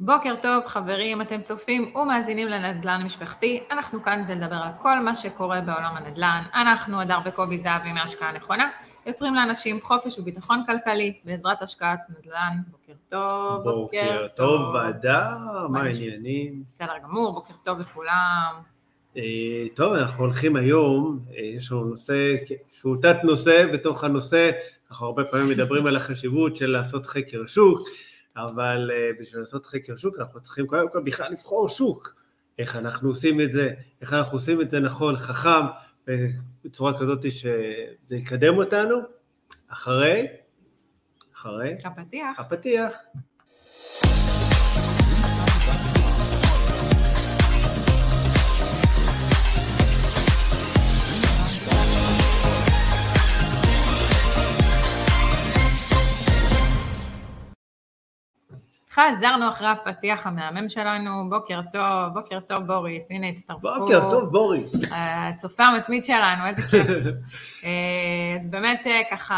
בוקר טוב חברים, אתם צופים ומאזינים לנדל"ן משפחתי, אנחנו כאן כדי לדבר על כל מה שקורה בעולם הנדל"ן. אנחנו, הדר וקובי זהבי מהשקעה נכונה, יוצרים לאנשים חופש וביטחון כלכלי בעזרת השקעת נדל"ן. בוקר טוב, בוקר, בוקר טוב, הדר, מה העניינים? בסדר גמור, בוקר טוב לכולם. אה, טוב, אנחנו הולכים היום, אה, יש לנו נושא שהוא תת נושא בתוך הנושא, אנחנו הרבה פעמים מדברים על החשיבות של לעשות חקר שוק, אבל uh, בשביל לעשות חקר שוק אנחנו צריכים קודם כל בכלל לבחור שוק, איך אנחנו עושים את זה, איך אנחנו עושים את זה נכון, חכם, בצורה כזאת שזה יקדם אותנו, אחרי, אחרי, הפתיח, הפתיח. חזרנו אחרי הפתיח המהמם שלנו, בוקר טוב, בוקר טוב בוריס, הנה הצטרפו. בוקר טוב בוריס. הצופה המתמיד שלנו, איזה כיף. אה, אז באמת אה, ככה,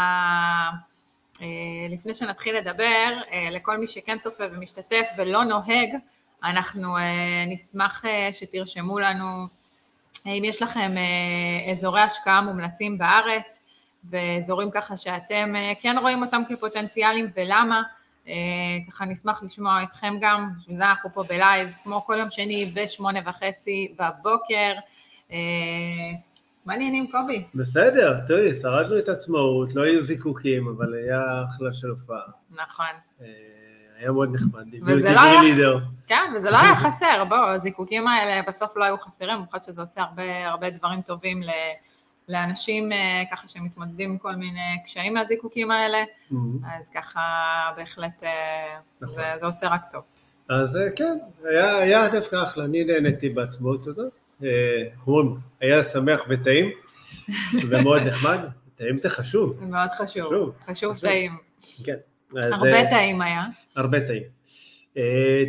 אה, לפני שנתחיל לדבר, לכל מי שכן צופה ומשתתף ולא נוהג, אנחנו נשמח שתרשמו לנו אם יש לכם אזורי השקעה מומלצים בארץ, ואזורים ככה שאתם כן רואים אותם כפוטנציאליים ולמה. אה, ככה נשמח לשמוע אתכם גם, בשביל זה אנחנו פה בלייב, כמו כל יום שני בשמונה וחצי בבוקר. אה, מה העניינים קובי? בסדר, תראי, שרדנו את עצמאות, לא היו זיקוקים, אבל היה אחלה של הופעה. נכון. אה, היה מאוד נחמד, וזה לא היה, לידר. כן, וזה לא היה חסר, בוא, הזיקוקים האלה בסוף לא היו חסרים, במיוחד שזה עושה הרבה, הרבה דברים טובים ל... לאנשים אה, ככה שמתמודדים עם כל מיני קשיים מהזיקוקים האלה, mm-hmm. אז ככה בהחלט אה, נכון. זה, זה עושה רק טוב. אז אה, כן, היה, היה דווקא אחלה, אני נהניתי בעצמאות הזאת, איך אומרים, היה שמח וטעים, ומאוד נחמד, טעים זה חשוב. מאוד חשוב, חשוב, חשוב, חשוב. טעים. כן. הרבה טעים היה. הרבה טעים.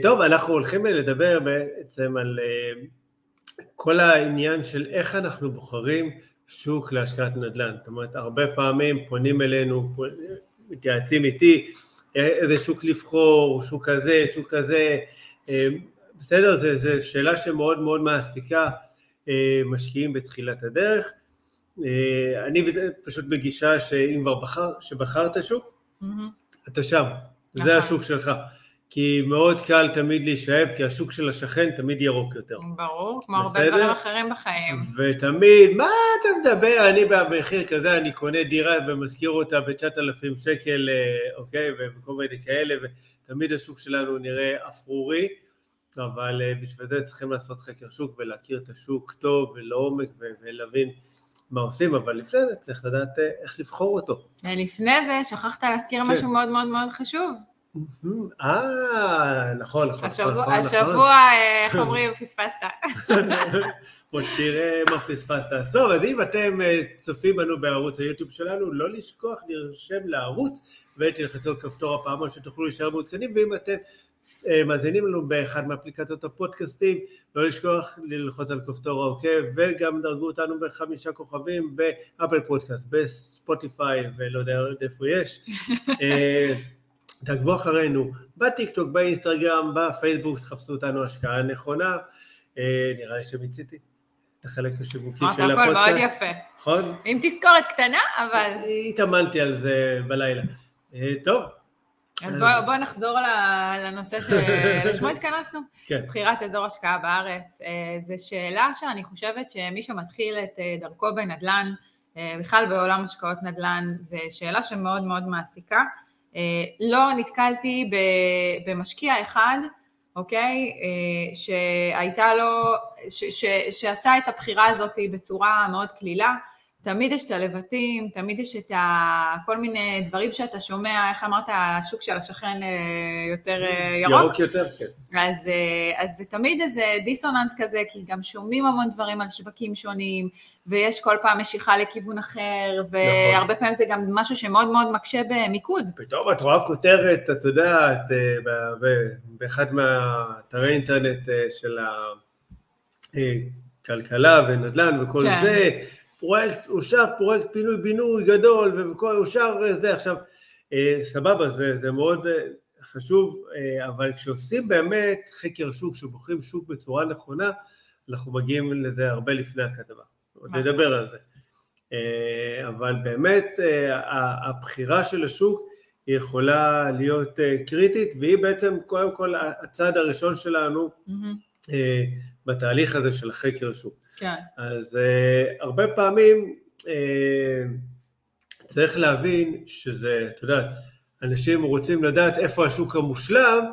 טוב, אנחנו הולכים לדבר בעצם על כל העניין של איך אנחנו בוחרים שוק להשקעת נדל"ן. זאת אומרת, הרבה פעמים פונים אלינו, מתייעצים איתי, איזה שוק לבחור, שוק כזה, שוק כזה, אה, בסדר, זו שאלה שמאוד מאוד מעסיקה אה, משקיעים בתחילת הדרך. אה, אני פשוט בגישה שאם כבר בחר, שבחרת שוק, mm-hmm. אתה שם, זה נכון. השוק שלך. כי מאוד קל תמיד להישאב, כי השוק של השכן תמיד ירוק יותר. ברור, כמו הרבה דברים אחרים בחיים. ותמיד, מה אתה מדבר, אני במחיר כזה, אני קונה דירה ומשכיר אותה ב-9,000 שקל, אה, אוקיי, וכל מיני כאלה, ותמיד השוק שלנו נראה אפרורי, אבל אה, בשביל זה צריכים לעשות חקר שוק ולהכיר את השוק טוב ולעומק ולהבין מה עושים, אבל לפני זה צריך לדעת אה, איך לבחור אותו. לפני זה שכחת להזכיר כן. משהו מאוד מאוד מאוד חשוב. אה, נכון, נכון. השבוע, נכון, השבוע נכון. אה, איך אומרים, פספסת. עוד תראה מה פספסת. אז טוב, אז אם אתם אה, צופים בנו בערוץ היוטיוב שלנו, לא לשכוח להירשם לערוץ ותלחצו על כפתור הפעמון שתוכלו להישאר מעודכנים, ואם אתם אה, מאזינים לנו באחד מאפליקציות הפודקאסטים, לא לשכוח ללחוץ על כפתור העוקב, וגם דרגו אותנו בחמישה כוכבים באפל פודקאסט, בספוטיפיי, ולא יודע איפה יש. תעקבו אחרינו בטיקטוק, באינסטגרם, בפייסבוק, תחפשו אותנו השקעה נכונה. אה, נראה לי שמיציתי את החלק השיווקי של הפודקאסט. הכל מאוד יפה. נכון? עם תזכורת קטנה, אבל... התאמנתי על זה בלילה. אה, טוב. אז בואו בוא נחזור לנושא שלשמו התכנסנו. כן. בחירת אזור השקעה בארץ. אה, זו שאלה שאני חושבת שמי שמתחיל את דרכו בנדל"ן, בכלל בעולם השקעות נדל"ן, זו שאלה שמאוד מאוד מעסיקה. אה, לא נתקלתי במשקיע אחד, אוקיי, אה, שהייתה לו, ש, ש, שעשה את הבחירה הזאת בצורה מאוד קלילה. תמיד יש את הלבטים, תמיד יש את ה... כל מיני דברים שאתה שומע, איך אמרת, השוק של השכן אה, יותר ירוק? ירוק יותר, כן. אז, אז זה תמיד איזה דיסוננס כזה, כי גם שומעים המון דברים על שווקים שונים, ויש כל פעם משיכה לכיוון אחר, והרבה נכון. פעמים זה גם משהו שמאוד מאוד מקשה במיקוד. פתאום את רואה כותרת, את יודעת, באחד מהאתרי אינטרנט של הכלכלה ונדל"ן וכל כן. זה, פרויקט, אושר פרויקט פינוי בינוי גדול, וכל אושר זה עכשיו, סבבה, זה, זה מאוד, חשוב, אבל כשעושים באמת חקר שוק, כשבוחרים שוק בצורה נכונה, אנחנו מגיעים לזה הרבה לפני הכתבה. עוד נכון. נדבר על זה. אבל באמת הבחירה של השוק היא יכולה להיות קריטית, והיא בעצם קודם כל הצעד הראשון שלנו mm-hmm. בתהליך הזה של חקר שוק. כן. אז הרבה פעמים צריך להבין שזה, את יודעת, אנשים רוצים לדעת איפה השוק המושלם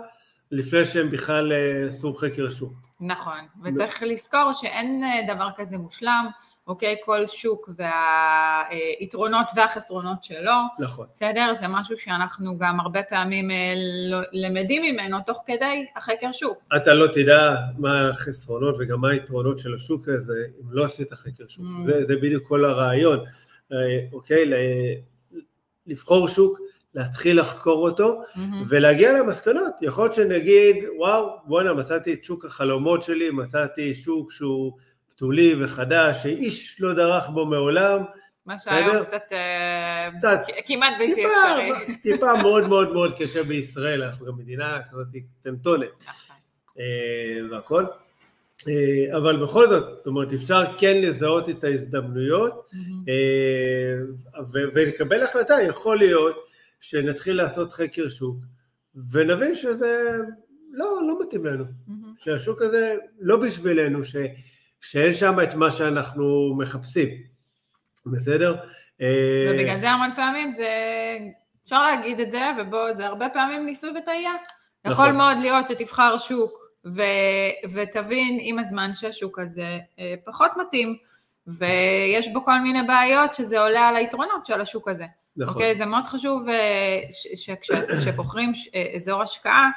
לפני שהם בכלל אה, עשו חקר שוק. נכון, וצריך לזכור שאין דבר כזה מושלם, אוקיי? כל שוק והיתרונות והחסרונות שלו. נכון. בסדר? זה משהו שאנחנו גם הרבה פעמים אה, לא, למדים ממנו תוך כדי החקר שוק. אתה לא תדע מה החסרונות וגם מה היתרונות של השוק הזה אם לא עשית חקר שוק. Mm. זה, זה בדיוק כל הרעיון. אוקיי? לבחור שוק, להתחיל לחקור אותו mm-hmm. ולהגיע למסקנות. יכול להיות שנגיד, וואו, בואנה, מצאתי את שוק החלומות שלי, מצאתי שוק שהוא בתולי וחדש, שאיש לא דרך בו מעולם. מה שהיום קצת, אה, קצת כמעט בלתי טיפה, אפשרי. טיפה מאוד מאוד מאוד קשה בישראל, אנחנו גם מדינה כזאת קטנטונת נכון. אה, והכל. אה, אבל בכל זאת, זאת אומרת, אפשר כן לזהות את ההזדמנויות. ולקבל החלטה, יכול להיות שנתחיל לעשות חקר שוק ונבין שזה לא, לא מתאים לנו. שהשוק הזה לא בשבילנו, ש, שאין שם את מה שאנחנו מחפשים, בסדר? אה, ובגלל זה המון פעמים זה, אפשר להגיד את זה, ובוא, זה הרבה פעמים ניסוי וטעייה. נכון. יכול מאוד להיות שתבחר שוק ו- ותבין עם הזמן שהשוק הזה אה, פחות מתאים, ויש בו כל מיני בעיות שזה עולה על היתרונות של השוק הזה. נכון. אוקיי? זה מאוד חשוב אה, שכשבוחרים אזור השקעה,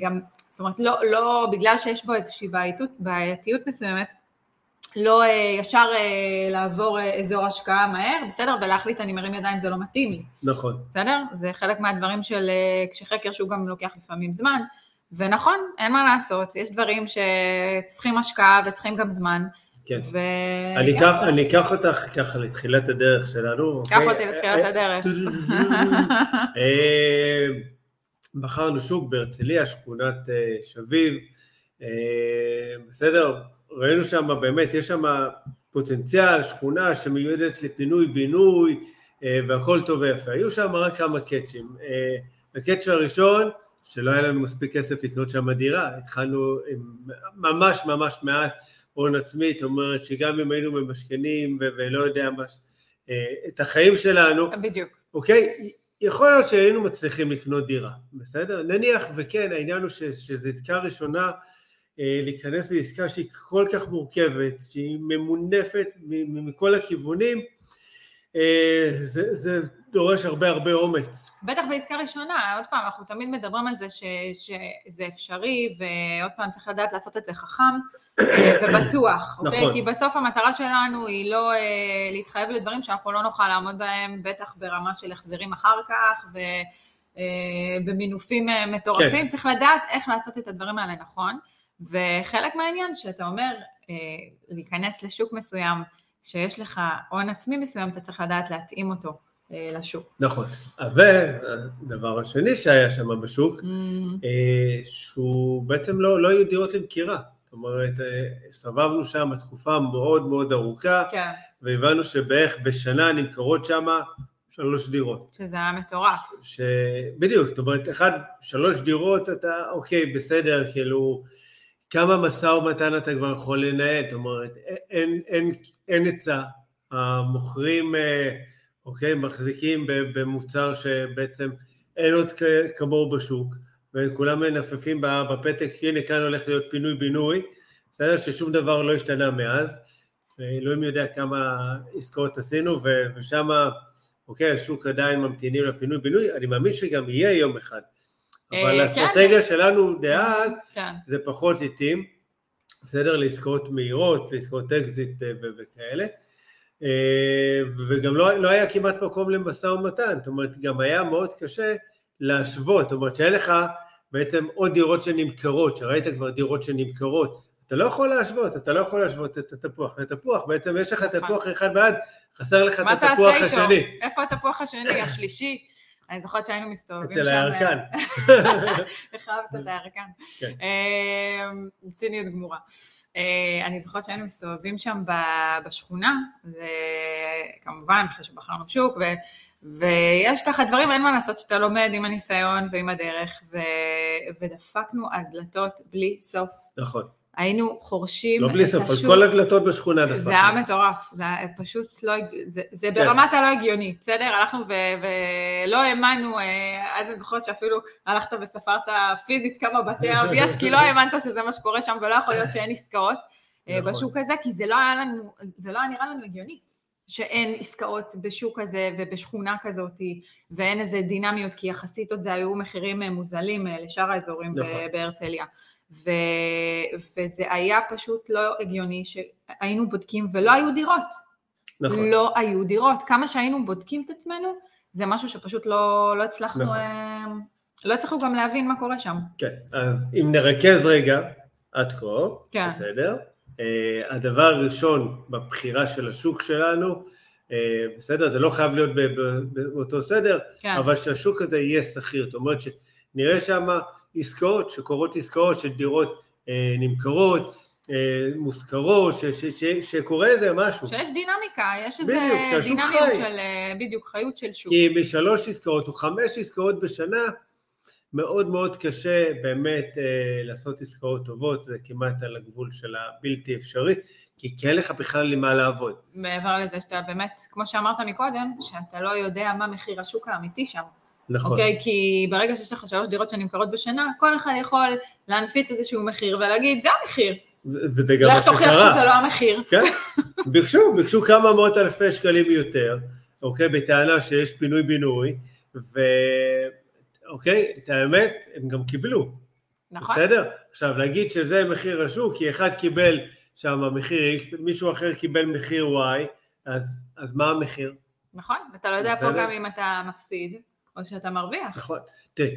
גם, זאת אומרת, לא, לא, בגלל שיש בו איזושהי בעייתות, בעייתיות מסוימת, לא ישר לעבור אזור השקעה מהר, בסדר? ולהחליט אני מרים ידיים זה לא מתאים לי. נכון. בסדר? זה חלק מהדברים של, כשחקר שהוא גם לוקח לפעמים זמן. ונכון, אין מה לעשות, יש דברים שצריכים השקעה וצריכים גם זמן. כן. ו... אני, אקח, אני אקח אותך ככה לתחילת הדרך שלנו. קח אוקיי? אותי לתחילת אה, הדרך. אה, בחרנו שוק בהרצליה, שכונת אה, שביב, בסדר? ראינו שם באמת, יש שם פוטנציאל, שכונה שמיועדת לפינוי-בינוי והכל טוב ויפה. היו שם רק כמה קאצ'ים. הקאצ' הראשון, שלא היה לנו מספיק כסף לקנות שם דירה, התחלנו עם ממש ממש מעט הון עצמי, זאת אומרת שגם אם היינו ממשכנים ולא יודע מה, אה, את החיים שלנו, בדיוק, אוקיי, יכול להיות שהיינו מצליחים לקנות דירה, בסדר? נניח וכן, העניין הוא שזו עסקה ראשונה, אה, להיכנס לעסקה שהיא כל כך מורכבת, שהיא ממונפת מכל הכיוונים, זה, זה דורש הרבה הרבה אומץ. בטח בעסקה ראשונה, עוד פעם, אנחנו תמיד מדברים על זה ש, שזה אפשרי, ועוד פעם צריך לדעת לעשות את זה חכם אה, ובטוח, אוקיי? נכון. כי בסוף המטרה שלנו היא לא אה, להתחייב לדברים שאנחנו לא נוכל לעמוד בהם, בטח ברמה של החזרים אחר כך, ובמינופים אה, מטורפים, כן. צריך לדעת איך לעשות את הדברים האלה נכון, וחלק מהעניין שאתה אומר, להיכנס לשוק מסוים, שיש לך הון עצמי מסוים, אתה צריך לדעת להתאים אותו. אה, לשוק. נכון, והדבר השני שהיה שם בשוק, mm. אה, שהוא בעצם לא, לא היו דירות למכירה, זאת אומרת, אה, הסתובבנו שם תקופה מאוד מאוד ארוכה, כן. והבנו שבערך בשנה נמכרות שם שלוש דירות. שזה היה מטורף. ש... בדיוק, זאת אומרת, אחד, שלוש דירות, אתה, אוקיי, בסדר, כאילו, כמה משא ומתן אתה כבר יכול לנהל, זאת אומרת, אין, היצע, המוכרים... אוקיי? מחזיקים במוצר שבעצם אין עוד כמוהו בשוק, וכולם מנפפים בפתק, הנה כאן הולך להיות פינוי-בינוי, בסדר? ששום דבר לא השתנה מאז, אלוהים יודע כמה עסקאות עשינו, ושם, אוקיי, השוק עדיין ממתינים לפינוי-בינוי, אני מאמין שגם יהיה יום אחד. אבל אה, כן. האסטרטגיה שלנו דאז, כן. זה פחות איטים, בסדר? לעסקאות מהירות, לעסקאות אקזיט אה, וכאלה. אה, וגם לא, לא היה כמעט מקום למשא ומתן, זאת אומרת גם היה מאוד קשה להשוות, זאת אומרת שאין לך בעצם עוד דירות שנמכרות, שראית כבר דירות שנמכרות, אתה לא יכול להשוות, אתה לא יכול להשוות את התפוח לתפוח, בעצם יש לך תפוח אחד בעד, חסר לך את התפוח השני. איפה התפוח השני, השלישי? אני זוכרת שהיינו מסתובבים אצל שם. אה, הירקן. אהבת את הירקן? כן. אה, ציניות גמורה. אה, אני זוכרת שהיינו מסתובבים שם בשכונה, וכמובן, אחרי שבחרנו שוק, ו- ויש ככה דברים, אין מה לעשות, שאתה לומד עם הניסיון ועם הדרך, ו- ודפקנו על דלתות בלי סוף. נכון. היינו חורשים לא בלי סוף, על השוק. כל הדלתות בשכונה דפקנו. זה היה מטורף, זה היה פשוט לא, זה, זה כן. ברמת הלא הגיוני, בסדר? הלכנו ו- ולא האמנו, אה, אז אני זוכרת שאפילו הלכת וספרת פיזית כמה בתי אב יש, כי לא האמנת שזה מה שקורה שם, ולא יכול להיות שאין עסקאות אה, נכון. בשוק הזה, כי זה לא היה לנו, זה לא היה נראה לנו הגיוני. שאין עסקאות בשוק הזה ובשכונה כזאת, ואין איזה דינמיות, כי יחסית עוד זה היו מחירים אה, מוזלים לשאר האזורים נכון. בהרצליה. ו... וזה היה פשוט לא הגיוני שהיינו בודקים ולא היו דירות. נכון. לא היו דירות. כמה שהיינו בודקים את עצמנו, זה משהו שפשוט לא, לא הצלחנו, נכון. אה, לא הצלחנו גם להבין מה קורה שם. כן, אז אם נרכז רגע, עד כה, כן. בסדר? Uh, הדבר הראשון בבחירה של השוק שלנו, uh, בסדר? זה לא חייב להיות באותו סדר, כן, אבל שהשוק הזה יהיה שכיר, זאת אומרת שנראה שם עסקאות, שקורות עסקאות של דירות uh, נמכרות, uh, מושכרות, שקורה איזה משהו. שיש דינמיקה, יש איזה בדיוק, דינמיות חי. של, אה, בדיוק, חיות של שוק. כי בשלוש עסקאות או חמש עסקאות בשנה, מאוד מאוד קשה באמת אה, לעשות עסקאות טובות, זה כמעט על הגבול של הבלתי אפשרי, כי כי אין לך בכלל עם מה לעבוד. מעבר לזה שאתה באמת, כמו שאמרת מקודם, שאתה לא יודע מה מחיר השוק האמיתי שם. נכון. אוקיי? כי ברגע שיש לך שלוש דירות שנמכרות בשנה, כל אחד יכול להנפיץ איזשהו מחיר ולהגיד, זה המחיר. וזה גם מה לך תוכיח שקרה. שזה לא המחיר. כן? ביקשו, ביקשו כמה מאות אלפי שקלים יותר, אוקיי? בטענה שיש פינוי-בינוי, ו... אוקיי? את האמת, הם גם קיבלו. נכון? בסדר? עכשיו, להגיד שזה מחיר השוק, כי אחד קיבל שם מחיר X, מישהו אחר קיבל מחיר Y, אז, אז מה המחיר? נכון? אתה לא יודע פה בסדר. גם אם אתה מפסיד, או שאתה מרוויח. נכון. תראה,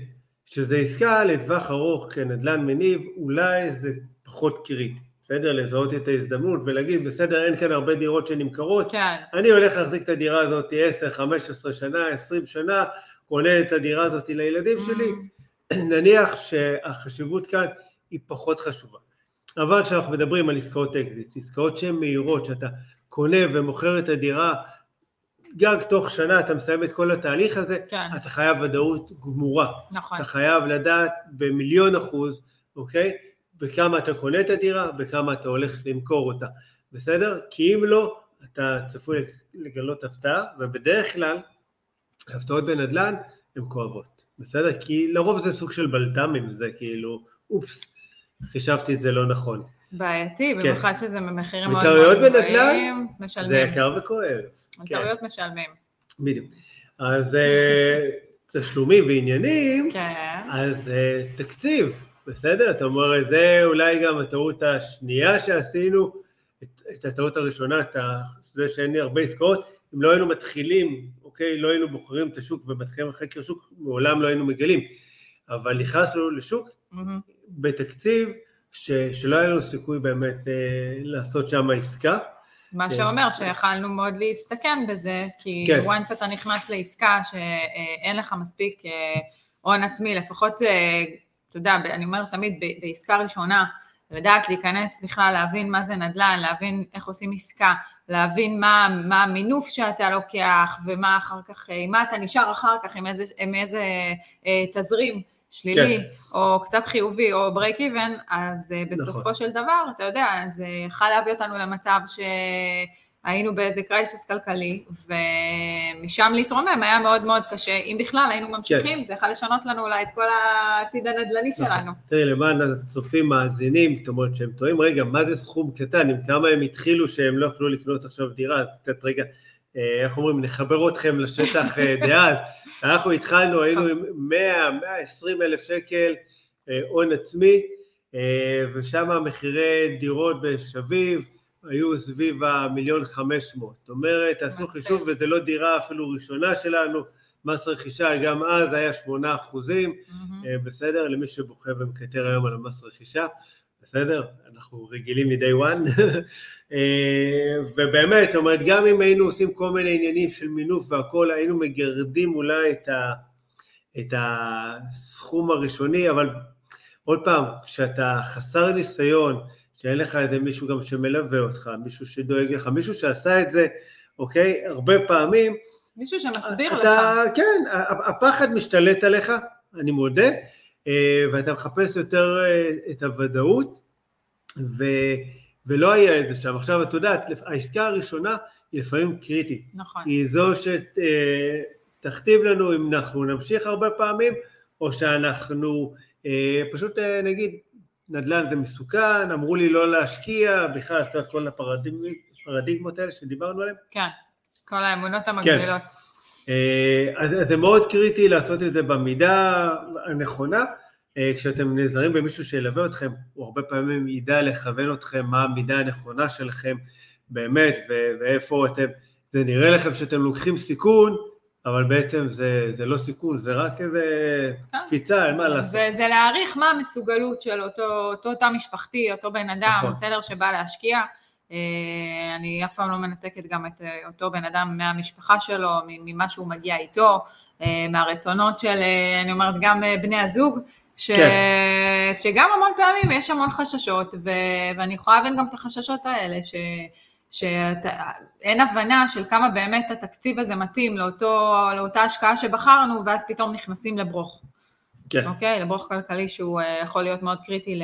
כשזה עסקה לטווח ארוך כנדל"ן מניב, אולי זה פחות קריטי, בסדר? לזהות את ההזדמנות ולהגיד, בסדר, אין כאן הרבה דירות שנמכרות, כן, אני הולך להחזיק את הדירה הזאת 10, 15 שנה, 20 שנה, קונה את הדירה הזאת לילדים שלי, ממ. נניח שהחשיבות כאן היא פחות חשובה. אבל כשאנחנו מדברים על עסקאות אקזיט, עסקאות שהן מהירות, שאתה קונה ומוכר את הדירה, גג תוך שנה אתה מסיים את כל התהליך הזה, כן, אתה חייב ודאות גמורה. נכון. אתה חייב לדעת במיליון אחוז, אוקיי? בכמה אתה קונה את הדירה, בכמה אתה הולך למכור אותה, בסדר? כי אם לא, אתה צפוי לגלות הפתעה, ובדרך כלל, הפתעות בנדל"ן הן כואבות, בסדר? כי לרוב זה סוג של בלת"מים, זה כאילו, אופס, חישבתי את זה לא נכון. בעייתי, כן. במיוחד שזה במחירים מאוד מאוד בנדל"ן, גבוהים, זה משלמים. יקר וכואב. כן. טעויות משלמים. בדיוק. אז אה, תשלומים ועניינים, כן, אז אה, תקציב, בסדר? אתה אומר, זה אולי גם הטעות השנייה שעשינו, את, את הטעות הראשונה, את זה שאין לי הרבה עסקאות, אם לא היינו מתחילים, אוקיי, לא היינו בוחרים את השוק ומתחילים חקר שוק, מעולם לא היינו מגלים. אבל נכנסנו לשוק מהמם. בתקציב ש, שלא היה לנו סיכוי באמת אה, לעשות שם עסקה. מה כן. שאומר שיכלנו מאוד להסתכן בזה, כי כן. once אתה נכנס לעסקה שאין לך מספיק אה, הון עצמי, לפחות, אה, אתה יודע, אני אומרת תמיד בעסקה ראשונה, לדעת להיכנס בכלל, להבין מה זה נדל"ן, להבין איך עושים עסקה, להבין מה, מה המינוף שאתה לוקח, ומה אחר כך, אה, עם מה אתה נשאר אחר כך, עם איזה, עם איזה אה, תזרים שלילי, כן. או קצת חיובי, או break even, אז אה, בסופו נכון. של דבר, אתה יודע, זה יכול להביא אותנו למצב שהיינו באיזה קרייסס כלכלי, ומשם להתרומם היה מאוד מאוד קשה. אם בכלל היינו ממשיכים, זה יכול לשנות לנו אולי את כל העתיד הנדל"ני נכון. שלנו. תראי, למען הצופים מאזינים, זאת אומרת שהם טועים, רגע, מה זה סכום קטן, עם כמה הם התחילו שהם לא יכלו לקנות עכשיו דירה, אז קצת רגע, אה, איך אומרים, נחבר אתכם לשטח אה, דאז. כשאנחנו התחלנו היינו עם 100, 120 אלף שקל אה, הון עצמי, אה, ושם מחירי דירות בשביב היו סביב המיליון חמש מאות. זאת אומרת, יפה. חישוב, וזה לא דירה אפילו ראשונה שלנו, מס רכישה גם אז היה שמונה אחוזים. אה, בסדר? למי שבוכה ומקטר היום על המס רכישה, בסדר? אנחנו רגילים מ-day one. אה, ובאמת, זאת אומרת, גם אם היינו עושים כל מיני עניינים של מינוף והכול, היינו מגרדים אולי את, ה, את הסכום הראשוני, אבל עוד פעם, כשאתה חסר ניסיון, שאין לך איזה מישהו גם שמלווה אותך, מישהו שדואג לך, מישהו שעשה את זה, אוקיי? הרבה פעמים. מישהו שמסביר אתה, לך. כן, הפחד משתלט עליך, אני מודה, אה, ואתה מחפש יותר אה, את הוודאות, ו, ולא היה את זה שם. עכשיו, את יודעת, העסקה הראשונה היא לפעמים קריטית. נכון. היא זו שתכתיב לנו אם אנחנו נמשיך הרבה פעמים, או שאנחנו אה, פשוט נגיד, נדל"ן זה מסוכן, אמרו לי לא להשקיע, בכלל, את יודעת, כל הפרדיגמות האלה שדיברנו עליהן. כן, כל האמונות. כן. אז, אז זה מאוד קריטי לעשות את זה במידה הנכונה. כשאתם נעזרים במישהו שילווה אתכם, הוא הרבה פעמים ידע לכוון אתכם מה המידה הנכונה שלכם באמת, ואיפה אתם, זה נראה לכם שאתם לוקחים סיכון, אבל בעצם זה, זה לא סיכון, זה רק איזה כן. קפיצה, אין מה לעשות. זה, זה להעריך מה המסוגלות של אותו, אותו תא משפחתי, אותו בן אדם, נכון. בסדר, שבא להשקיע. אה, אני אף פעם לא מנתקת גם את אה, אותו בן אדם מהמשפחה שלו, ממה שהוא מגיע איתו, אה, מהרצונות של, אני אומרת, גם בני הזוג, ש... כן. שגם המון פעמים יש המון חששות, ו... ואני יכולה להבין גם את החששות האלה, ש... שאין הבנה של כמה באמת התקציב הזה מתאים לאותו, לאותה השקעה שבחרנו, ואז פתאום נכנסים לברוך. כן. אוקיי? לברוך כלכלי שהוא אה, יכול להיות מאוד קריטי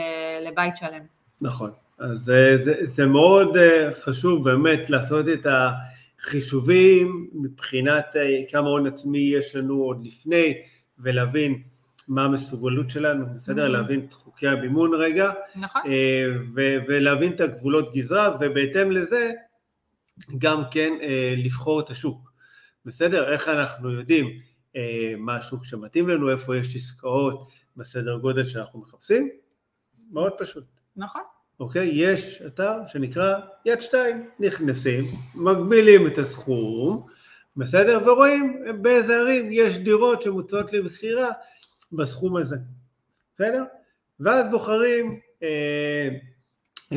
לבית שלם. נכון. אז זה, זה, זה מאוד אה, חשוב באמת לעשות את החישובים מבחינת אה, כמה הון עצמי יש לנו עוד לפני, ולהבין מה המסוגלות שלנו, בסדר? Mm-hmm. להבין את חוקי הבימון רגע. נכון. ו- ולהבין את הגבולות גזרה, ובהתאם לזה גם כן לבחור את השוק. בסדר? איך אנחנו יודעים מה השוק שמתאים לנו, איפה יש עסקאות בסדר גודל שאנחנו מחפשים? מאוד פשוט. נכון. אוקיי? יש אתר שנקרא יד שתיים, נכנסים, מגבילים את הסכום, בסדר? ורואים באיזה ערים יש דירות שמוצעות למכירה בסכום הזה, בסדר? ואז בוחרים אה,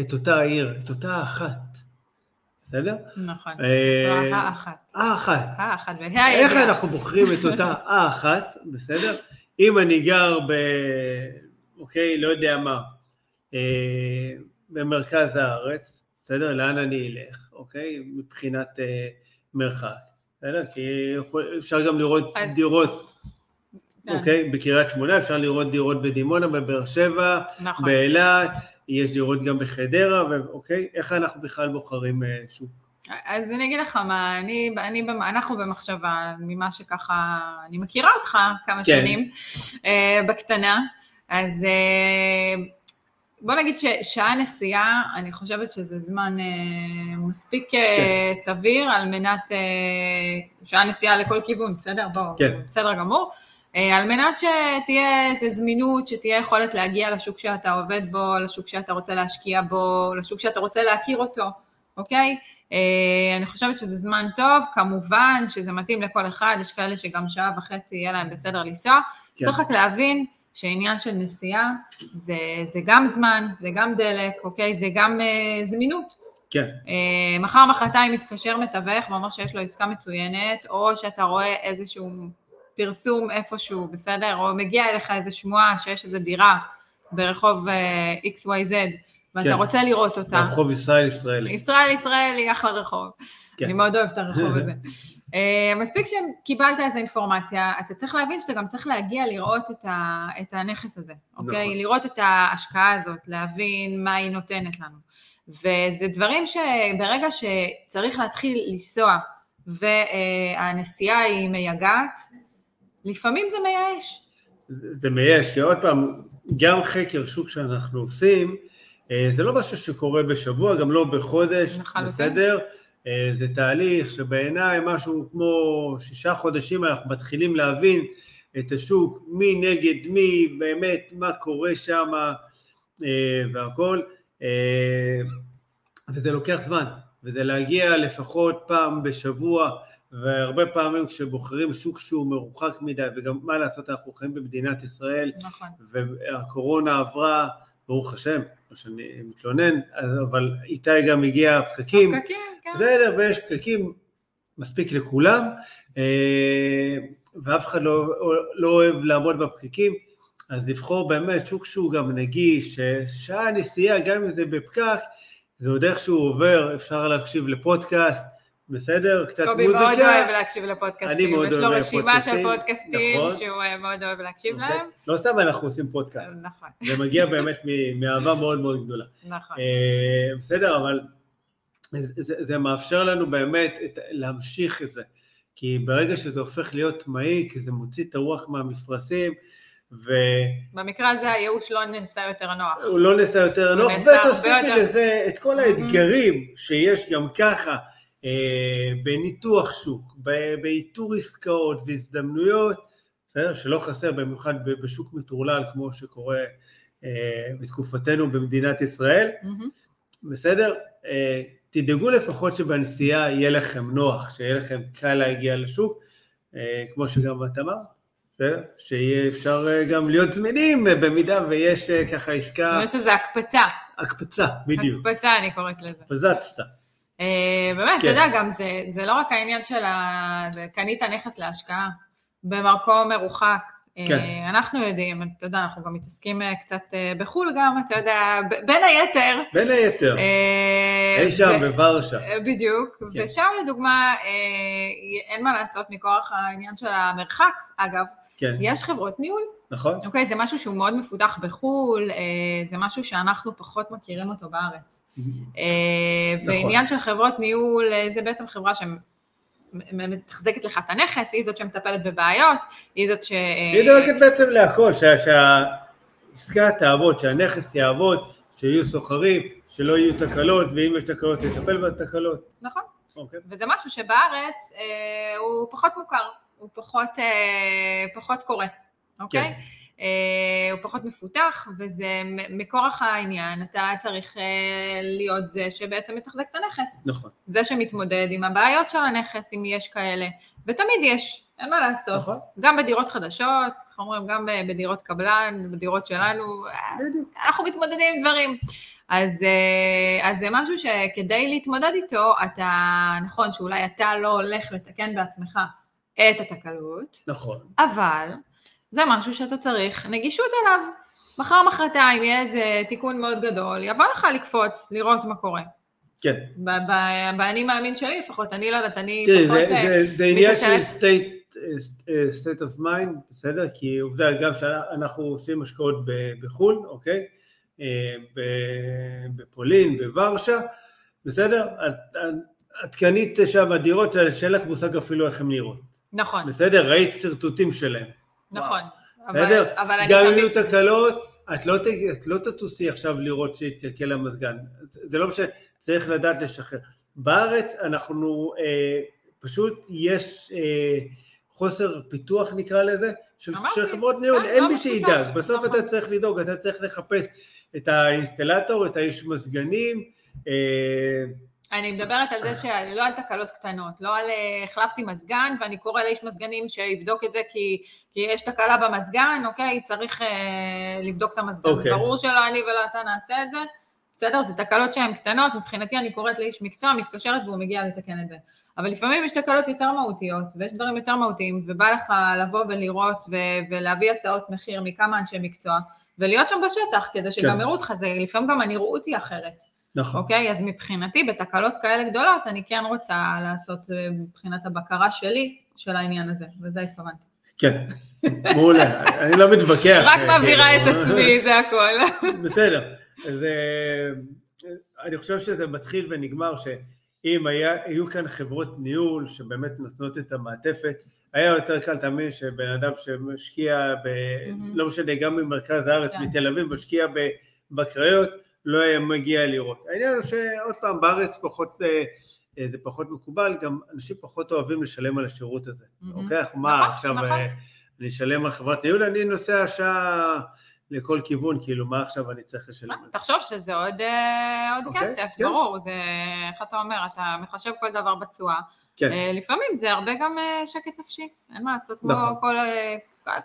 את אותה עיר, את אותה האחת, בסדר? נכון, אה, האחת. האחת. האחת, איך אנחנו בוחרים את אותה האחת, בסדר? אם אני גר ב... אוקיי, לא יודע מה, אה, במרכז הארץ, בסדר? לאן אני אלך, אוקיי? מבחינת אה, מרחק, בסדר? כי אפשר גם לראות דירות. אוקיי? בקריית שמונה, אפשר לראות דירות בדימונה, בבאר שבע, נכון. באילת, יש דירות גם בחדרה, אוקיי? איך אנחנו בכלל בוחרים אה, שוק? אז אני אגיד לך מה, אני, אני, אנחנו במחשבה, ממה שככה, אני מכירה אותך כמה כן. שנים, uh, בקטנה, אז uh, בוא נגיד ששעה נסיעה, אני חושבת שזה זמן uh, מספיק כן. סביר על מנת, uh, שעה נסיעה לכל כיוון, בסדר? בוא, כן. בסדר גמור. אה, על מנת שתהיה איזו זמינות, שתהיה יכולת להגיע לשוק שאתה עובד בו, לשוק שאתה רוצה להשקיע בו, לשוק שאתה רוצה להכיר אותו, אוקיי? אה, אני חושבת שזה זמן טוב, כמובן שזה מתאים לכל אחד, יש כאלה שגם שעה וחצי יהיה להם בסדר לנסוע, כן. צריך רק להבין שעניין של נסיעה זה, זה גם זמן, זה גם דלק, אוקיי? זה גם uh, זמינות. כן. Uh, מחר מחרתיים מתקשר מתווך ואומר שיש לו עסקה מצוינת, או שאתה רואה איזשהו פרסום איפשהו, בסדר? או מגיע אליך איזה שמועה שיש איזה דירה ברחוב אה, XYZ, ואתה כן. רוצה לראות אותה. ברחוב ישראל ישראלי. ישראל ישראלי, אחלה רחוב. כן. אני מאוד אוהבת את הרחוב הזה. uh, מספיק שקיבלת איזו אינפורמציה, אתה צריך להבין שאתה גם צריך להגיע לראות את, ה, את הנכס הזה, אוקיי? נכון. לראות את ההשקעה הזאת, להבין מה היא נותנת לנו. וזה דברים שברגע שצריך להתחיל לנסוע והנסיעה היא מייגעת, לפעמים זה מייאש. זה מייאש, כי עוד פעם, גם חקר שוק שאנחנו עושים, אה, זה לא משהו שקורה בשבוע, גם לא בחודש, בסדר? אה, זה תהליך שבעיניי משהו כמו שישה חודשים אנחנו מתחילים להבין את השוק, מי נגד מי, באמת, מה קורה שם אה, והכל, וזה לוקח זמן, וזה להגיע לפחות פעם בשבוע והרבה פעמים כשבוחרים שוק שהוא מרוחק מדי, וגם מה לעשות, אנחנו חיים במדינת ישראל, נכון. והקורונה עברה, ברוך השם, לא שאני מתלונן, אבל איתי גם הגיע הפקקים, הפקקים, כן. בסדר, ויש פקקים מספיק לכולם, אה, ואף אחד לא, לא אוהב לעמוד בפקקים, אז לבחור באמת שוק שהוא גם נגיש, שעה נסיעה, גם אם זה בפקק, זה עוד איכשהו עובר, אפשר להקשיב לפודקאסט, בסדר? קצת קובי מוזיקה. קובי מאוד אוהב להקשיב לפודקאסטים. אני מאוד יש לו אוהב רשימה של פודקאסטים, נכון. שהוא אה, מאוד אוהב להקשיב אוקיי? להם. לא סתם אנחנו עושים פודקאסט, נכון, זה מגיע באמת מאהבה מאוד מאוד גדולה. נכון. אה, בסדר, אבל זה, זה, מאפשר לנו באמת את, להמשיך את זה, כי ברגע שזה הופך להיות מהיר, כי זה מוציא את הרוח מהמפרשים, במקרה הזה הייאוש לא נעשה יותר נוח. והוא לא נעשה יותר הוא נוח, ותוסיפי לזה את כל האתגרים שיש גם ככה אה, בניתוח שוק, באיתור עסקאות והזדמנויות, בסדר? שלא חסר במיוחד בשוק מטורלל כמו שקורה אה, בתקופתנו במדינת ישראל. מהמם. בסדר? אה, תדאגו לפחות שבנסיעה יהיה לכם נוח, שיהיה לכם קל להגיע לשוק, אה, כמו שגם את אמרת, בסדר? שיהיה אפשר אה, גם להיות זמינים אה, במידה ויש אה, ככה עסקה, יש איזו הקפצה. הקפצה, בדיוק, הקפצה אני קוראת לזה. פזצת, אה, באמת, אתה כן. יודע, גם זה, זה לא רק העניין של ה... קנית נכס להשקעה במקום מרוחק. אה, כן. אנחנו יודעים, אתה יודע, אנחנו גם מתעסקים אה, קצת בחו"ל גם, אתה יודע, בין היתר. בין היתר, אי שם בוורשה, בדיוק, כן. ושם לדוגמה, אין מה לעשות מכוח העניין של המרחק, אגב, כן, יש חברות ניהול, נכון? אוקיי? זה משהו שהוא מאוד מפותח בחו"ל, זה משהו שאנחנו פחות מכירים אותו בארץ. אה, נכון. ועניין של חברות ניהול, אה, זה בעצם חברה שמתחזקת לך את הנכס, היא זאת שמטפלת בבעיות, היא זאת ש... היא דואגת בעצם להכל, שה- שהעסקה תעבוד, שהנכס יעבוד, שיהיו סוחרים, שלא יהיו תקלות, ואם יש תקלות לטפל בתקלות, נכון, אוקיי? וזה משהו שבארץ אה, הוא פחות מוכר, הוא פחות, אה, פחות קורה, אוקיי? כן. אה, הוא פחות מפותח, וזה מכורח העניין, אתה צריך אה, להיות זה שבעצם מתחזק את הנכס. נכון, זה שמתמודד עם הבעיות של הנכס, אם יש כאלה, ותמיד יש, אין מה לעשות. נכון. גם בדירות חדשות, איך אומרים, גם בדירות קבלן, בדירות שלנו, בדיוק. אנחנו מתמודדים עם דברים. אז, אה, אז זה משהו שכדי להתמודד איתו, אתה, נכון שאולי אתה לא הולך לתקן בעצמך את התקלות, נכון. אבל זה משהו שאתה צריך נגישות אליו. מחר מחרתיים יהיה איזה תיקון מאוד גדול, יבוא לך לקפוץ, לראות מה קורה. כן. באני מאמין שלי לפחות, אני לא יודעת, אני תראי, פחות... זה- אה, זה- עניין של state, אה, state of mind, בסדר? כי עובדה, גם שאנחנו עושים השקעות בחו"ל, אוקיי? אה, בפולין, בוורשה, בסדר? את- את קנית שם דירות שאין לך מושג אפילו איך הן נראות, נכון, בסדר? ראית שרטוטים שלהם. נכון. בסדר? גם אם. יהיו תקלות, את לא, את לא תטוסי עכשיו לראות שהתקלקל המזגן, זה לא משנה, צריך לדעת לשחרר. בארץ אנחנו, אה, פשוט יש אה, חוסר פיתוח נקרא לזה, של, של חברות ניהול, כן, אין לא מי שידאג, בסוף נכון. אתה צריך לדאוג, אתה צריך לחפש את האינסטלטור, את האיש מזגנים, אה, אני מדברת על זה שלא על תקלות קטנות, לא על אה, החלפתי מזגן ואני קורא לאיש מזגנים שיבדוק את זה כי, כי יש תקלה במזגן, אוקיי, צריך אה, לבדוק את המזגן. אוקיי. ברור שלא אני ולא אתה נעשה את זה, בסדר, זה תקלות שהן קטנות, מבחינתי אני קוראת לאיש מקצוע, מתקשרת והוא מגיע לתקן את זה. אבל לפעמים יש תקלות יותר מהותיות, ויש דברים יותר מהותיים, ובא לך לבוא ולראות ו- ולהביא הצעות מחיר מכמה אנשי מקצוע, ולהיות שם בשטח, כדי שגם כן. יראו אותך, זה לפעמים גם הנראות היא אחרת. נכון, אוקיי? אז מבחינתי, בתקלות כאלה גדולות, אני כן רוצה לעשות אה, מבחינת הבקרה שלי, של העניין הזה, וזה התכוונתי. כן, מעולה, אני לא מתווכח. רק אה, מעבירה את כאילו. עצמי, זה הכל. בסדר, אז אה, אני חושב שזה מתחיל ונגמר שאם היה, היו כאן חברות ניהול שבאמת נותנות את המעטפת, היה יותר קל, תאמין שבן אדם שמשקיע, ב, מהמם. לא משנה, גם במרכז הארץ, כן. מתל אביב, משקיע בקריות, לא היה מגיע לראות. העניין הוא שעוד פעם, בארץ פחות, אה, אה, זה פחות מקובל, גם אנשים פחות אוהבים לשלם על השירות הזה, מהמם. אוקיי? אנחנו מה, נכון, עכשיו נכון. אה, אני אשלם על חברת ניהול, אני נוסע שעה לכל כיוון, כאילו, מה עכשיו אני צריך לשלם על זה? תחשוב שזה עוד עוד אוקיי, כסף, כן. ברור, זה, איך אתה אומר, אתה מחשב כל דבר בתשואה. כן, לפעמים זה הרבה גם שקט נפשי, אין מה לעשות, כמו נכון. כל...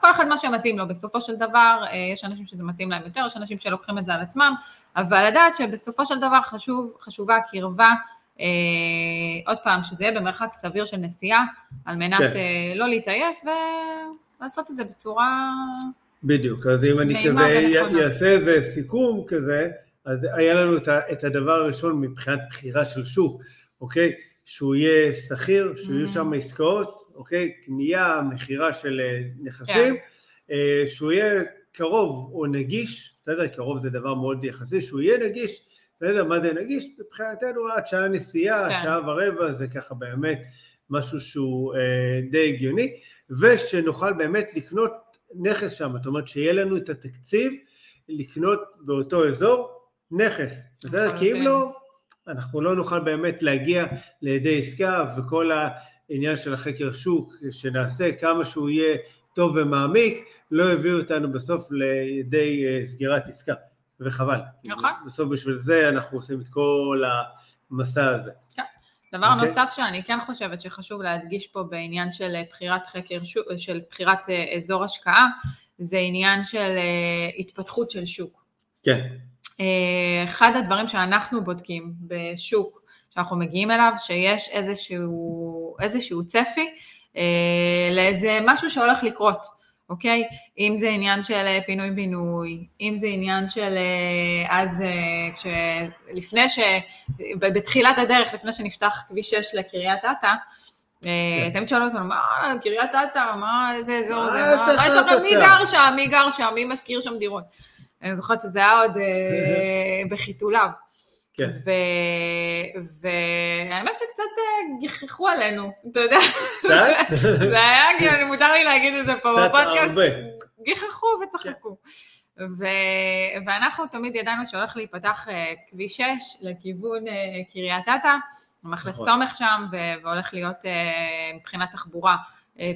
כל אחד מה שמתאים לו, בסופו של דבר, אה, יש אנשים שזה מתאים להם יותר, יש אנשים שלוקחים את זה על עצמם, אבל לדעת שבסופו של דבר חשוב, חשובה הקרבה אה, עוד פעם, שזה יהיה במרחק סביר של נסיעה, על מנת כן. אה, לא להתעייף ולעשות את זה בצורה... בדיוק, אז אם אני כזה. אעשה איזה סיכום כזה, אז היה לנו את הדבר הראשון מבחינת בחירה של שוק, אוקיי? שהוא יהיה שכיר, שיהיו Mm. שם עסקאות, אוקיי? קנייה, מכירה של אה, נכסים, אה, שהוא יהיה קרוב או נגיש, בסדר? קרוב זה דבר מאוד יחסי, שהוא יהיה נגיש, בסדר? מה זה נגיש? מבחינתנו עד שעה נסיעה, כן. שעה ורבע, זה ככה באמת משהו שהוא אה, די הגיוני, ושנוכל באמת לקנות נכס שם, זאת אומרת שיהיה לנו את התקציב לקנות באותו אזור נכס, בסדר? כי אם לחלוטין. לא, אנחנו לא נוכל באמת להגיע לידי עסקה וכל העניין של החקר שוק שנעשה כמה שהוא יהיה טוב ומעמיק, לא יביא אותנו בסוף לידי אה, סגירת עסקה, וחבל. נכון. בסוף בשביל זה אנחנו עושים את כל המסע הזה. דבר אוקיי. נוסף שאני כן חושבת שחשוב להדגיש פה בעניין של אה, בחירת חקר שוק, של בחירת אה, אזור השקעה, זה עניין של אה, התפתחות של שוק. כן, אה, אחד הדברים שאנחנו בודקים בשוק, שאנחנו מגיעים אליו, שיש איזשהו, איזשהו צפי אה, לאיזה משהו שהולך לקרות, אוקיי? אם זה עניין של אה, פינוי-בינוי, אם זה עניין של אה, אז, אה, כש, לפני ש... בתחילת הדרך, לפני שנפתח כביש 6 לקריית אתא, אה, כן. תמיד שאלו אותנו, מה, קריית אתא, מה, איזה אזור זה, מה, יש לכם, מי גר שם, מי גר שם, מי משכיר שם דירות. אני זוכרת שזה היה עוד אה, בחיתוליו. כן. והאמת שקצת אה, גיחכו עלינו, אתה יודע. קצת? זה היה, כאילו, מותר לי להגיד את זה פה בפודקאסט. גיחכו וצחקו. ו- ואנחנו תמיד ידענו שהולך להיפתח אה, כביש 6 לכיוון קריית אתא, מחלף נכון. סומך שם, ו- והולך להיות מבחינת תחבורה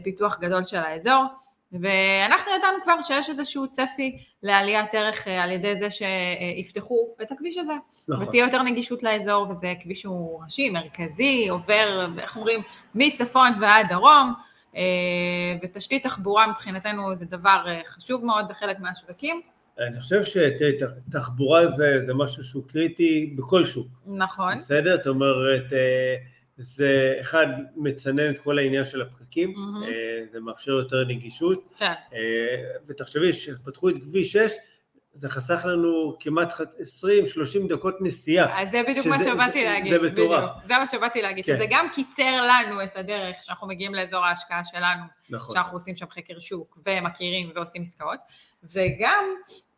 פיתוח גדול של האזור. ואנחנו ידענו כבר שיש איזשהו צפי לעליית ערך אה, על ידי זה שיפתחו את הכביש הזה. נכון. ותהיה יותר נגישות לאזור, וזה כביש שהוא ראשי, מרכזי, עובר, איך אומרים, מצפון ועד דרום, אה, ותשתית תחבורה מבחינתנו זה דבר אה, חשוב מאוד בחלק מהשווקים. אני חושב שתחבורה זה, זה משהו שהוא קריטי בכל שוק, נכון, בסדר? זאת אומרת, זה אחד מצנן את כל העניין של הפקקים. אה, זה מאפשר יותר נגישות, כן, אה, ותחשבי, שפתחו את כביש 6, זה חסך לנו כמעט 20-30 דקות נסיעה. אז זה בדיוק מה שזה- שבאתי זה- להגיד, זה מטורף. בדיוק. זה מה שבאתי להגיד, כן. שזה גם קיצר לנו את הדרך שאנחנו מגיעים לאזור ההשקעה שלנו, נכון, שאנחנו עושים שם חקר שוק ומכירים ועושים עסקאות, וגם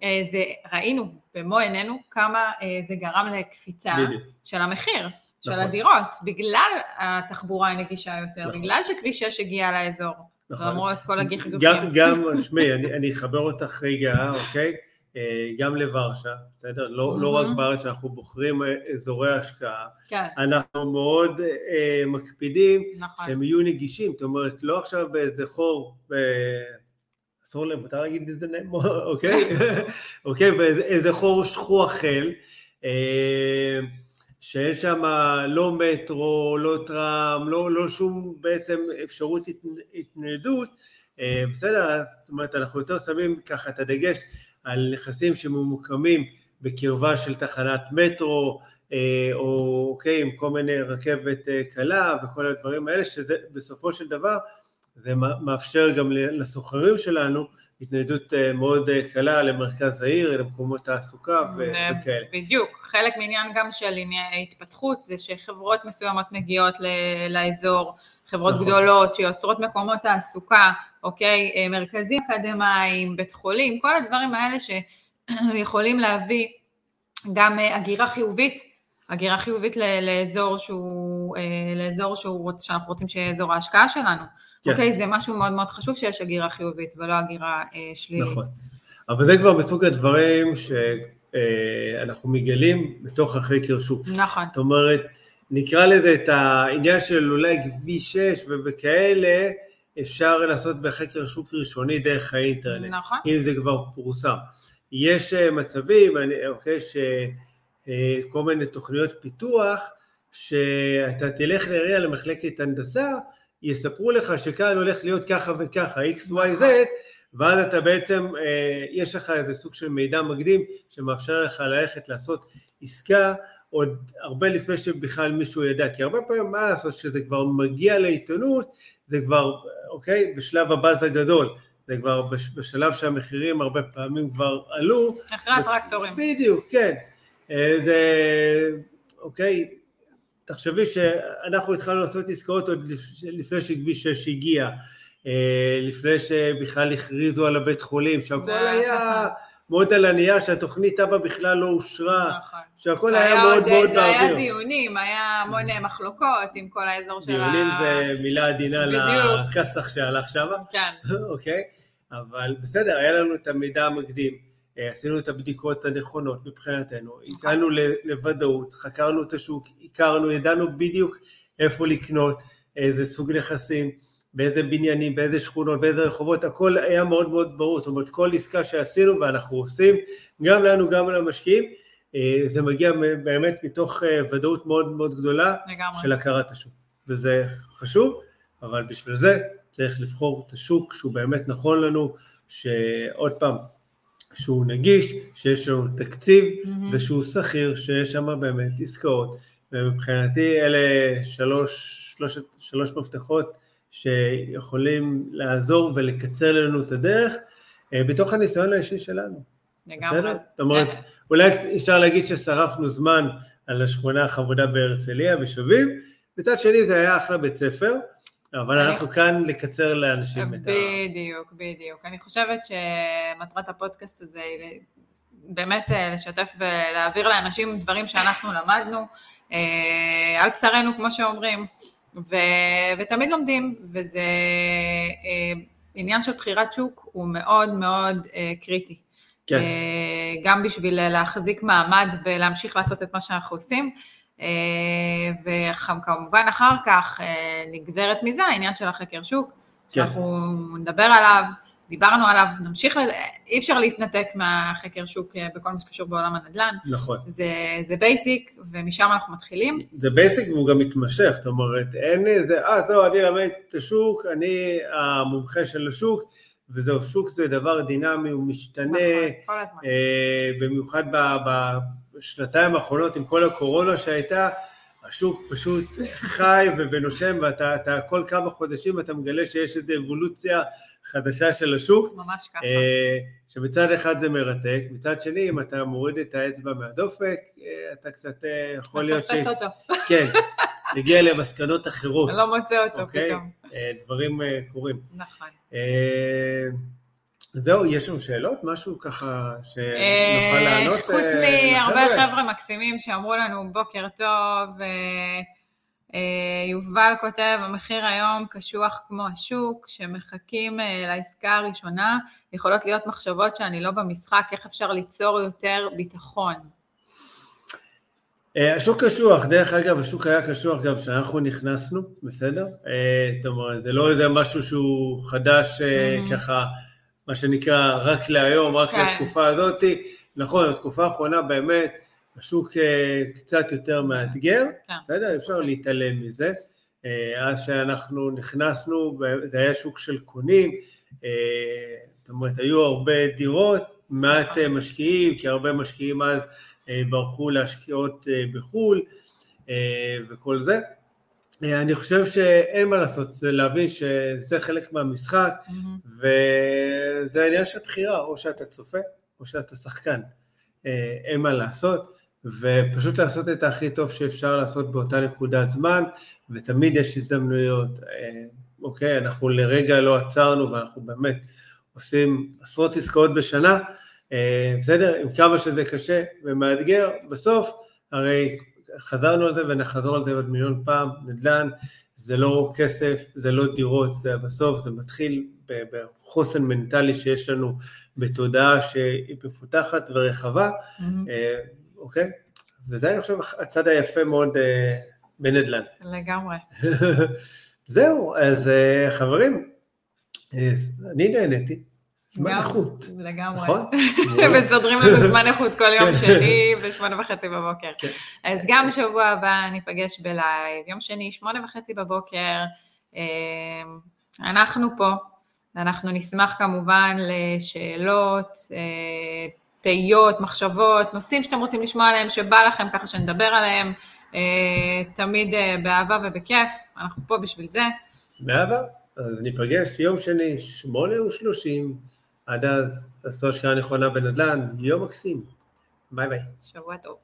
אה, זה, ראינו במו עינינו כמה אה, זה גרם לקפיצה בדיוק. של המחיר, של נכון. הדירות, בגלל התחבורה הנגישה יותר, נכון. בגלל שכביש 6 הגיע לאזור, נכון. למרות כל הגיחגופים. גם, גם, שמעי, אני, אני אחבר אותך רגע, אוקיי? אה, גם לוורשה, בסדר? לא, לא רק. בארץ שאנחנו בוחרים אה, אזורי השקעה, כן, אנחנו מאוד אה, מקפידים נכון. שהם יהיו נגישים, זאת אומרת, לא עכשיו באיזה חור. אסור להם, מותר להגיד איזה נם, אוקיי? אוקיי, באיזה חור שכוח חל, אה, שאין שם לא מטרו, לא טראם, לא, לא שום בעצם אפשרות התנ- התניידות, אה, בסדר, זאת אומרת, אנחנו יותר שמים ככה את הדגש על נכסים שממוקמים בקרבה של תחנת מטרו, אה, או אוקיי, עם כל מיני רכבת אה, קלה וכל הדברים האלה, שזה בסופו של דבר, זה מא- מאפשר גם לסוחרים שלנו התניידות אה, מאוד אה, קלה למרכז העיר, למקומות תעסוקה ו- וכאלה. בדיוק, חלק מעניין גם של עניין ההתפתחות זה שחברות מסוימות מגיעות ל- לאזור, חברות נכון. גדולות שיוצרות מקומות תעסוקה, אוקיי, אה, מרכזים אקדמיים, בית חולים, כל הדברים האלה שיכולים להביא גם הגירה חיובית, הגירה חיובית לאזור שהוא, אה, לאזור שהוא, רוצ- שאנחנו רוצים שיהיה אזור ההשקעה שלנו. כן. אוקיי, זה משהו מאוד מאוד חשוב שיש הגירה חיובית ולא הגירה אה, שלילית. נכון. אבל זה כבר מסוג הדברים שאנחנו מגלים בתוך החקר שוק. נכון, זאת אומרת, נקרא לזה את העניין של אולי כביש 6 וכאלה, אפשר לעשות בחקר שוק ראשוני דרך האינטרנט, נכון, אם זה כבר פורסם. יש אה, מצבים, אני- אוקיי, שכל מיני תוכניות פיתוח, שאתה תלך לעירייה למחלקת הנדסה, יספרו לך שכאן הולך להיות ככה וככה, x, y, z, ואז אתה בעצם, יש לך איזה סוג של מידע מקדים שמאפשר לך ללכת לעשות עסקה עוד הרבה לפני שבכלל מישהו ידע, כי הרבה פעמים מה לעשות, שזה כבר מגיע לעיתונות, זה כבר, אוקיי, בשלב הבאז הגדול, זה כבר בשלב שהמחירים הרבה פעמים כבר עלו. אחרי הטרקטורים. בדיוק, כן. אה, זה, אוקיי, תחשבי שאנחנו התחלנו לעשות עסקאות עוד לפני שכביש 6 הגיע, אה, לפני שבכלל הכריזו על הבית חולים, שהכל היה מאוד על הנייר, שהתוכנית אבא בכלל לא אושרה, נכון. שהכל היה מאוד מאוד באוויר. זה היה דיונים, היה המון מחלוקות עם כל האזור של ה... דיונים זה מילה עדינה לכסח שהלך שם. כן. אוקיי, אבל בסדר, היה לנו את המידע המקדים. אה, עשינו את הבדיקות הנכונות מבחינתנו. הגענו לוודאות, חקרנו את השוק, הכרנו, ידענו בדיוק איפה לקנות, איזה סוג נכסים, באיזה בניינים, באיזה שכונות, באיזה רחובות, הכל היה מאוד מאוד ברור, זאת אומרת כל עסקה שעשינו ואנחנו עושים, גם לנו גם למשקיעים, אה, זה מגיע באמת מתוך אה, ודאות מאוד מאוד גדולה לגמרי. של הכרת השוק, וזה חשוב, אבל בשביל זה צריך לבחור את השוק שהוא באמת נכון לנו, שעוד פעם, שהוא נגיש, שיש לנו תקציב mm-hmm. ושהוא שכיר, שיש שם באמת עסקאות, ומבחינתי אלה שלוש, שלוש, שלוש מפתחות שיכולים לעזור ולקצר לנו את הדרך אה, בתוך הניסיון האישי שלנו. לגמרי. זאת אומרת, אולי אפשר להגיד ששרפנו זמן על השכונה החמודה בהרצליה, בשווים, מצד שני זה היה אחלה בית ספר, אבל אני... אנחנו כאן לקצר לאנשים את ה... בדיוק, בדיוק. אני חושבת שמטרת הפודקאסט הזה היא באמת אה, לשתף ולהעביר לאנשים דברים שאנחנו למדנו אה, על בשרנו, כמו שאומרים, ו... ותמיד לומדים, וזה אה, עניין של בחירת שוק הוא מאוד מאוד קריטי. כן. גם בשביל להחזיק מעמד ולהמשיך לעשות את מה שאנחנו עושים, וכמובן אחר כך אה, נגזרת מזה העניין של החקר שוק, כן. שאנחנו נדבר עליו, דיברנו עליו, נמשיך, לד... אי אפשר להתנתק מהחקר שוק אה, בכל מה שקשור בעולם הנדל"ן. נכון. זה, זה basic, ומשם אנחנו מתחילים. זה basic והוא גם מתמשך, זאת אומרת, אין איזה, אה, זהו, אני למד את השוק, אני המומחה של השוק, וזהו, שוק זה דבר דינמי, הוא משתנה. נכון, כל הזמן. אה, במיוחד ב... ב בשנתיים האחרונות עם כל הקורונה שהייתה, השוק פשוט חי ונושם, ואתה אתה, כל כמה חודשים אתה מגלה שיש איזו אבולוציה חדשה של השוק. ממש ככה. אה, שמצד אחד זה מרתק, מצד שני אם אתה מוריד את האצבע מהדופק, אה, אתה קצת אה, יכול להיות ש... מפספס אותו. כן, תגיע למסקנות אחרות. לא מוצא אותו אוקיי? פתאום. דברים קורים. נכון. זהו, יש לנו שאלות? משהו ככה שנוכל אה, לענות? חוץ אה, מהרבה חבר'ה מקסימים שאמרו לנו בוקר טוב, אה, יובל כותב, המחיר היום קשוח כמו השוק, שמחכים לעסקה הראשונה, יכולות להיות מחשבות שאני לא במשחק, איך אפשר ליצור יותר ביטחון? השוק קשוח, דרך אגב, השוק היה קשוח גם כשאנחנו נכנסנו, בסדר? זאת אומרת, זה לא איזה משהו שהוא חדש. ככה... מה שנקרא רק להיום, רק כן. לתקופה הזאת. נכון, בתקופה האחרונה באמת השוק אה, קצת יותר מאתגר, כן. בסדר? אפשר להתעלם מזה. אה, אז שאנחנו נכנסנו, זה היה שוק של קונים, אה, זאת אומרת, היו הרבה דירות, מעט משקיעים, כי הרבה משקיעים אז ברחו להשקיעות בחו"ל וכל זה. אני חושב שאין מה לעשות, זה להבין שזה חלק מהמשחק, mm-hmm. וזה עניין של בחירה, או שאתה צופה, או שאתה שחקן. אה, אין מה לעשות, ופשוט לעשות את הכי טוב שאפשר לעשות באותה נקודת זמן, ותמיד יש הזדמנויות. אה, אוקיי, אנחנו לרגע לא עצרנו, ואנחנו באמת עושים עשרות עסקאות בשנה, אה, בסדר? עם כמה שזה קשה ומאתגר, בסוף, הרי חזרנו על זה ונחזור על זה עוד מיליון פעם, נדל"ן זה לא כסף, זה לא דירות, זה בסוף, זה מתחיל בחוסן מנטלי שיש לנו בתודעה שהיא מפותחת ורחבה, mm-hmm. אוקיי? וזה אני חושב הצד היפה מאוד אה, בנדל"ן. לגמרי. זהו, אז אה, חברים, אני נהניתי. זמן איכות. לגמרי. נכון? מסדרים לנו זמן איכות כל יום שני בשמונה וחצי בבוקר. כן. אז גם בשבוע הבא ניפגש בלייב, יום שני, שמונה וחצי בבוקר. אמ, אנחנו פה, אנחנו נשמח כמובן לשאלות, תהיות, מחשבות, נושאים שאתם רוצים לשמוע עליהם, שבא לכם ככה שנדבר עליהם, תמיד באהבה ובכיף, אנחנו פה בשביל זה. באהבה, אז ניפגש יום שני, שמונה ושלושים, עד אז תעשו השקעה נכונה בנדל"ן, יום מקסים. ביי ביי. שבוע טוב.